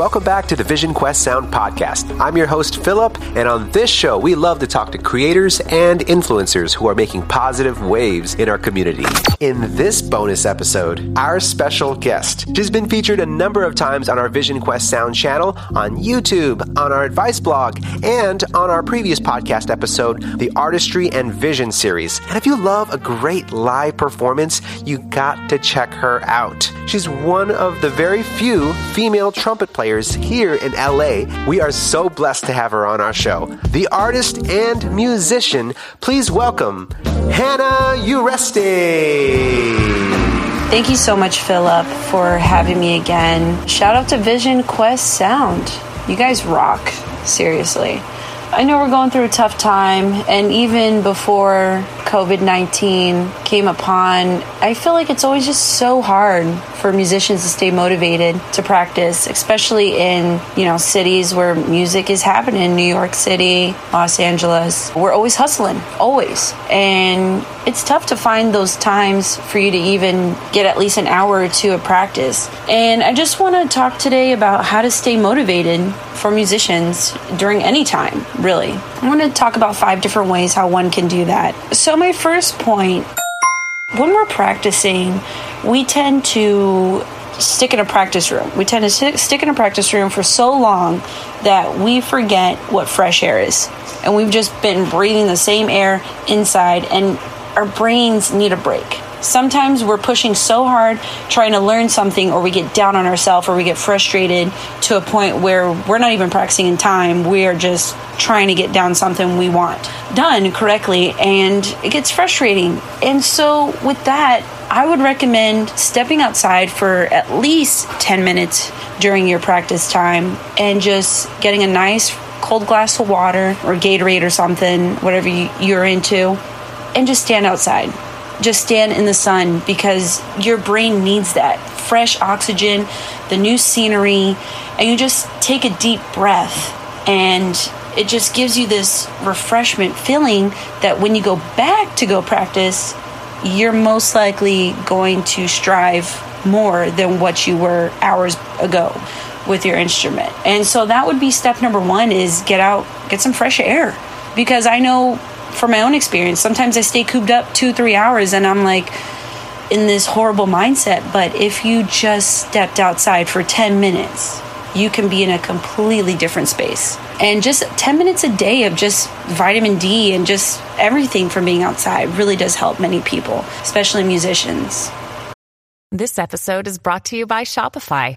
Welcome back to the Vision Quest Sound Podcast. I'm your host, Philip, and on this show, we love to talk to creators and influencers who are making positive waves in our community. In this bonus episode, our special guest. She's been featured a number of times on our Vision Quest Sound channel, on YouTube, on our advice blog, and on our previous podcast episode, the Artistry and Vision series. And if you love a great live performance, you got to check her out. She's one of the very few female trumpet players here in LA. We are so blessed to have her on our show. The artist and musician, please welcome Hannah Uresti. Thank you so much, Philip, for having me again. Shout out to Vision Quest Sound. You guys rock, seriously. I know we're going through a tough time, and even before COVID 19 came upon, I feel like it's always just so hard for musicians to stay motivated to practice, especially in, you know, cities where music is happening, New York City, Los Angeles. We're always hustling, always. And it's tough to find those times for you to even get at least an hour or two of practice. And I just want to talk today about how to stay motivated for musicians during any time, really. I want to talk about five different ways how one can do that. So, my first point when we're practicing, we tend to stick in a practice room. We tend to stick in a practice room for so long that we forget what fresh air is. And we've just been breathing the same air inside, and our brains need a break. Sometimes we're pushing so hard trying to learn something, or we get down on ourselves, or we get frustrated to a point where we're not even practicing in time. We are just trying to get down something we want done correctly, and it gets frustrating. And so, with that, I would recommend stepping outside for at least 10 minutes during your practice time and just getting a nice cold glass of water or Gatorade or something, whatever you're into, and just stand outside just stand in the sun because your brain needs that fresh oxygen, the new scenery, and you just take a deep breath and it just gives you this refreshment feeling that when you go back to go practice, you're most likely going to strive more than what you were hours ago with your instrument. And so that would be step number 1 is get out, get some fresh air because I know from my own experience. Sometimes I stay cooped up two, three hours and I'm like in this horrible mindset. But if you just stepped outside for 10 minutes, you can be in a completely different space. And just 10 minutes a day of just vitamin D and just everything from being outside really does help many people, especially musicians. This episode is brought to you by Shopify.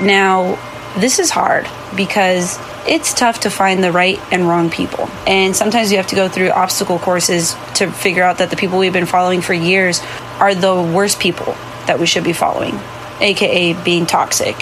Now, this is hard because it's tough to find the right and wrong people. And sometimes you have to go through obstacle courses to figure out that the people we've been following for years are the worst people that we should be following, aka being toxic.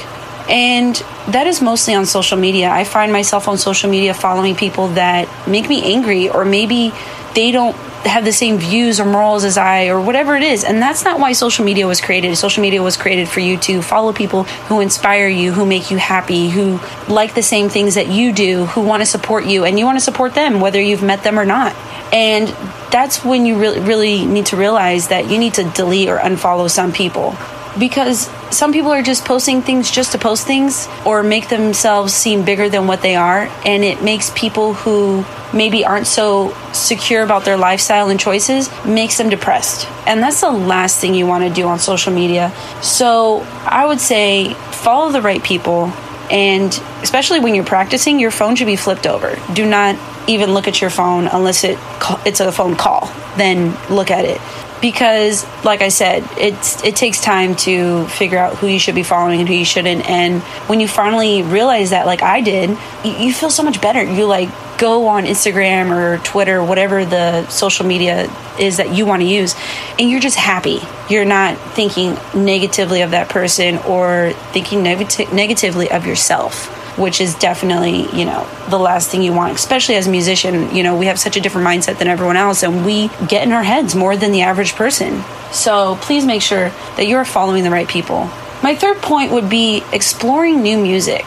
And that is mostly on social media. I find myself on social media following people that make me angry, or maybe they don't have the same views or morals as I or whatever it is. And that's not why social media was created. Social media was created for you to follow people who inspire you, who make you happy, who like the same things that you do, who want to support you, and you want to support them whether you've met them or not. And that's when you really really need to realize that you need to delete or unfollow some people because some people are just posting things just to post things or make themselves seem bigger than what they are. And it makes people who maybe aren't so secure about their lifestyle and choices makes them depressed. And that's the last thing you want to do on social media. So i would say follow the right people and especially when you're practicing your phone should be flipped over. Do not even look at your phone unless it it's a phone call. Then look at it because like i said it's it takes time to figure out who you should be following and who you shouldn't. And when you finally realize that like i did you, you feel so much better. You like go on Instagram or Twitter, whatever the social media is that you want to use, and you're just happy. You're not thinking negatively of that person or thinking neg- negatively of yourself which is definitely, you know, the last thing you want, especially as a musician. You know, we have such a different mindset than everyone else, and we get in our heads more than the average person. So please make sure that you're following the right people. My third point would be exploring new music.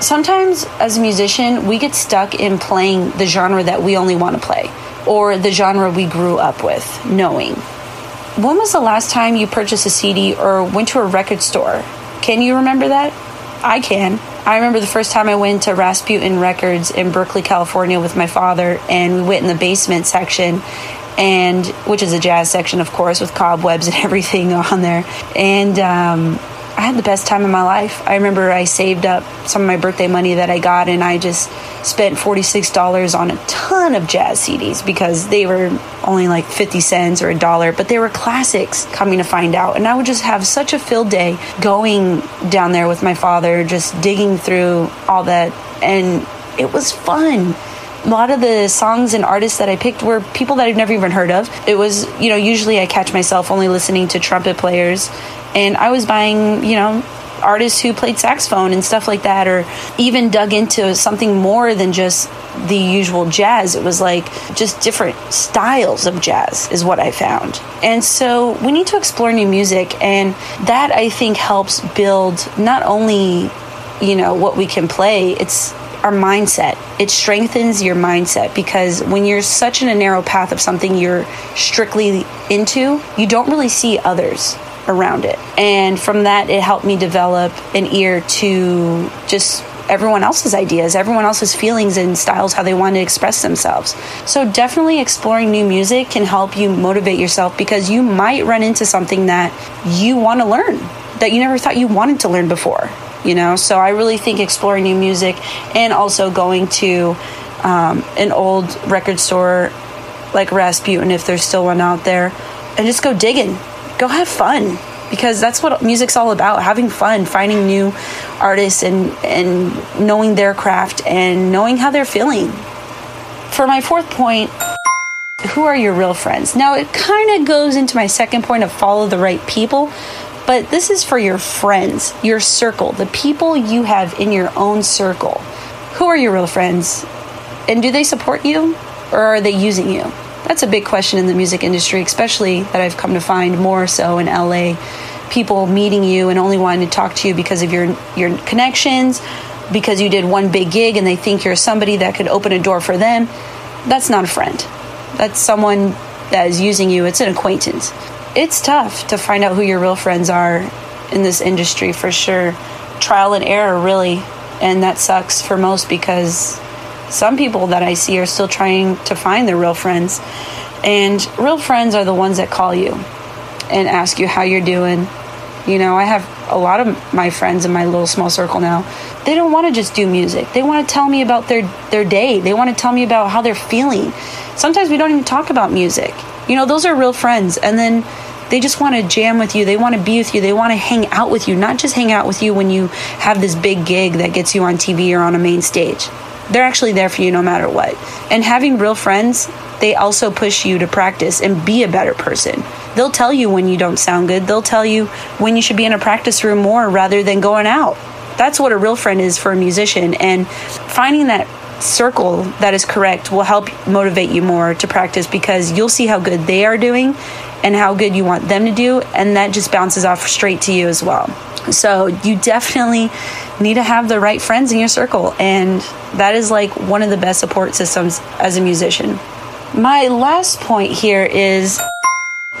Sometimes, as a musician, we get stuck in playing the genre that we only want to play or the genre we grew up with, knowing. When was the last time you purchased a CD or went to a record store? Can you remember that? I can. I remember the first time I went to Rasputin Records in Berkeley, California with my father, and we went in the basement section, and which is a jazz section, of course, with cobwebs and everything on there. And um, I had the best time of my life. I remember I saved up some of my birthday money that I got, and I just spent $46 on a ton of jazz CDs because they were only like 50 cents or a dollar, but they were classics coming to find out. And I would just have such a filled day going down there with my father, just digging through all that. And it was fun a lot of the songs and artists that I picked were people that I've never even heard of. It was, you know, usually I catch myself only listening to trumpet players, and I was buying, you know, artists who played saxophone and stuff like that, or even dug into something more than just the usual jazz. It was like just different styles of jazz, is what I found. And so we need to explore new music, and that I think helps build not only, you know, what we can play, it's our mindset. It strengthens your mindset because when you're such in a narrow path of something you're strictly into, you don't really see others around it. And from that, it helped me develop an ear to just everyone else's ideas, everyone else's feelings and styles, how they want to express themselves. So, definitely exploring new music can help you motivate yourself because you might run into something that you want to learn that you never thought you wanted to learn before. You know, so I really think exploring new music and also going to um, an old record store like Rasputin, if there's still one out there, and just go digging go have fun because that's what music's all about having fun finding new artists and and knowing their craft and knowing how they're feeling. For my fourth point who are your real friends? Now it kind of goes into my second point of follow the right people but this is for your friends your circle the people you have in your own circle. Who are your real friends? And do they support you or are they using you that's a big question in the music industry, especially that I've come to find more so in LA. People meeting you and only wanting to talk to you because of your your connections, because you did one big gig and they think you're somebody that could open a door for them. That's not a friend. That's someone that is using you. It's an acquaintance. It's tough to find out who your real friends are in this industry for sure. Trial and error, really. And that sucks for most because some people that I see are still trying to find their real friends. And real friends are the ones that call you and ask you how you're doing. You know, I have a lot of my friends in my little small circle now. They don't want to just do music. They want to tell me about their their day. They want to tell me about how they're feeling. Sometimes we don't even talk about music. You know, those are real friends. And then they just want to jam with you. They want to be with you. They want to hang out with you, not just hang out with you when you have this big gig that gets you on TV or on a main stage. They're actually there for you no matter what. And having real friends, they also push you to practice and be a better person. They'll tell you when you don't sound good. They'll tell you when you should be in a practice room more rather than going out. That's what a real friend is for a musician. And finding that circle that is correct will help motivate you more to practice because you'll see how good they are doing and how good you want them to do. And that just bounces off straight to you as well. So you definitely need to have the right friends in your circle. And that is like one of the best support systems as a musician. My last point here is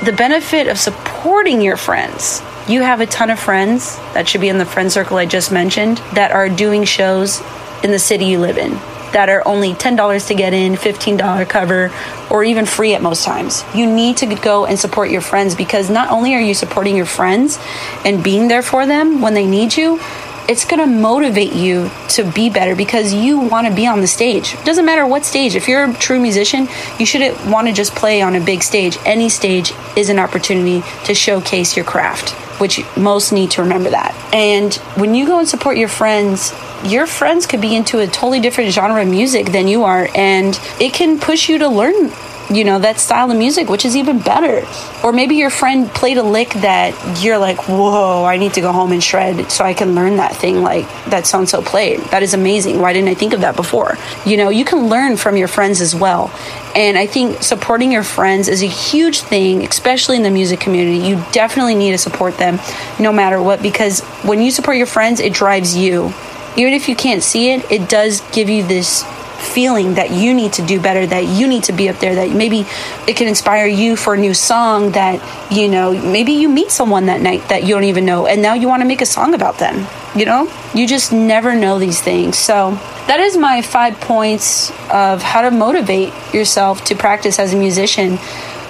the benefit of supporting your friends. You have a ton of friends that should be in the friend circle I just mentioned that are doing shows in the city you live in that are only $10 to get in, $15 cover, or even free at most times. You need to go and support your friends because not only are you supporting your friends and being there for them when they need you, it's going to motivate you to be better because you want to be on the stage. It doesn't matter what stage. If you're a true musician, you shouldn't want to just play on a big stage. Any stage is an opportunity to showcase your craft which most need to remember that. And when you go and support your friends, your friends could be into a totally different genre of music than you are, and it can push you to learn you know, that style of music, which is even better. Or maybe your friend played a lick that you're like, whoa, I need to go home and shred so I can learn that thing like that so and so played. That is amazing. Why didn't I think of that before? You know, you can learn from your friends as well. And I think supporting your friends is a huge thing, especially in the music community. You definitely need to support them no matter what, because when you support your friends, it drives you. Even if you can't see it, it does give you this feeling that you need to do better, that you need to be up there, that maybe it can inspire you for a new song that, you know, maybe you meet someone that night that you don't even know and now you want to make a song about them. You know, you just never know these things. So, that is my five points of how to motivate yourself to practice as a musician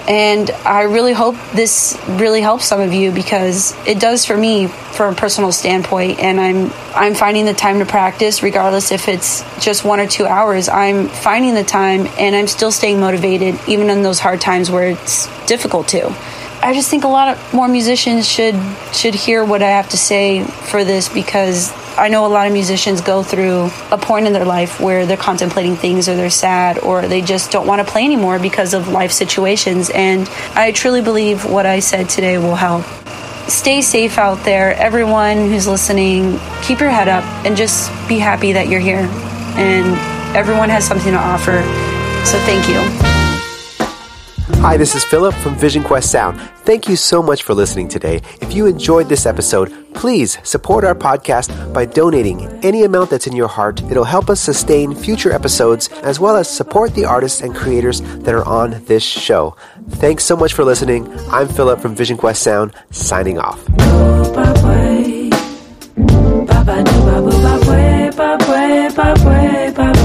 and I really hope this really helps some of you because it does for me from a personal standpoint and I'm I'm finding the time to practice regardless if it's just 1 or 2 hours. I'm finding the time and I'm still staying motivated even in those hard times where it's difficult to. I just think a lot of more musicians should should hear what I have to say for this because I know a lot of musicians go through a point in their life where they're contemplating things or they're sad or they just don't want to play anymore because of life situations. And I truly believe what I said today will help. Stay safe out there. Everyone who's listening, keep your head up and just be happy that you're here. And everyone has something to offer. So thank you. Hi, this is Philip from Vision Quest Sound. Thank you so much for listening today. If you enjoyed this episode, please support our podcast by donating any amount that's in your heart. It'll help us sustain future episodes as well as support the artists and creators that are on this show. Thanks so much for listening. I'm Philip from Vision Quest Sound, signing off. Bye-bye. Bye-bye.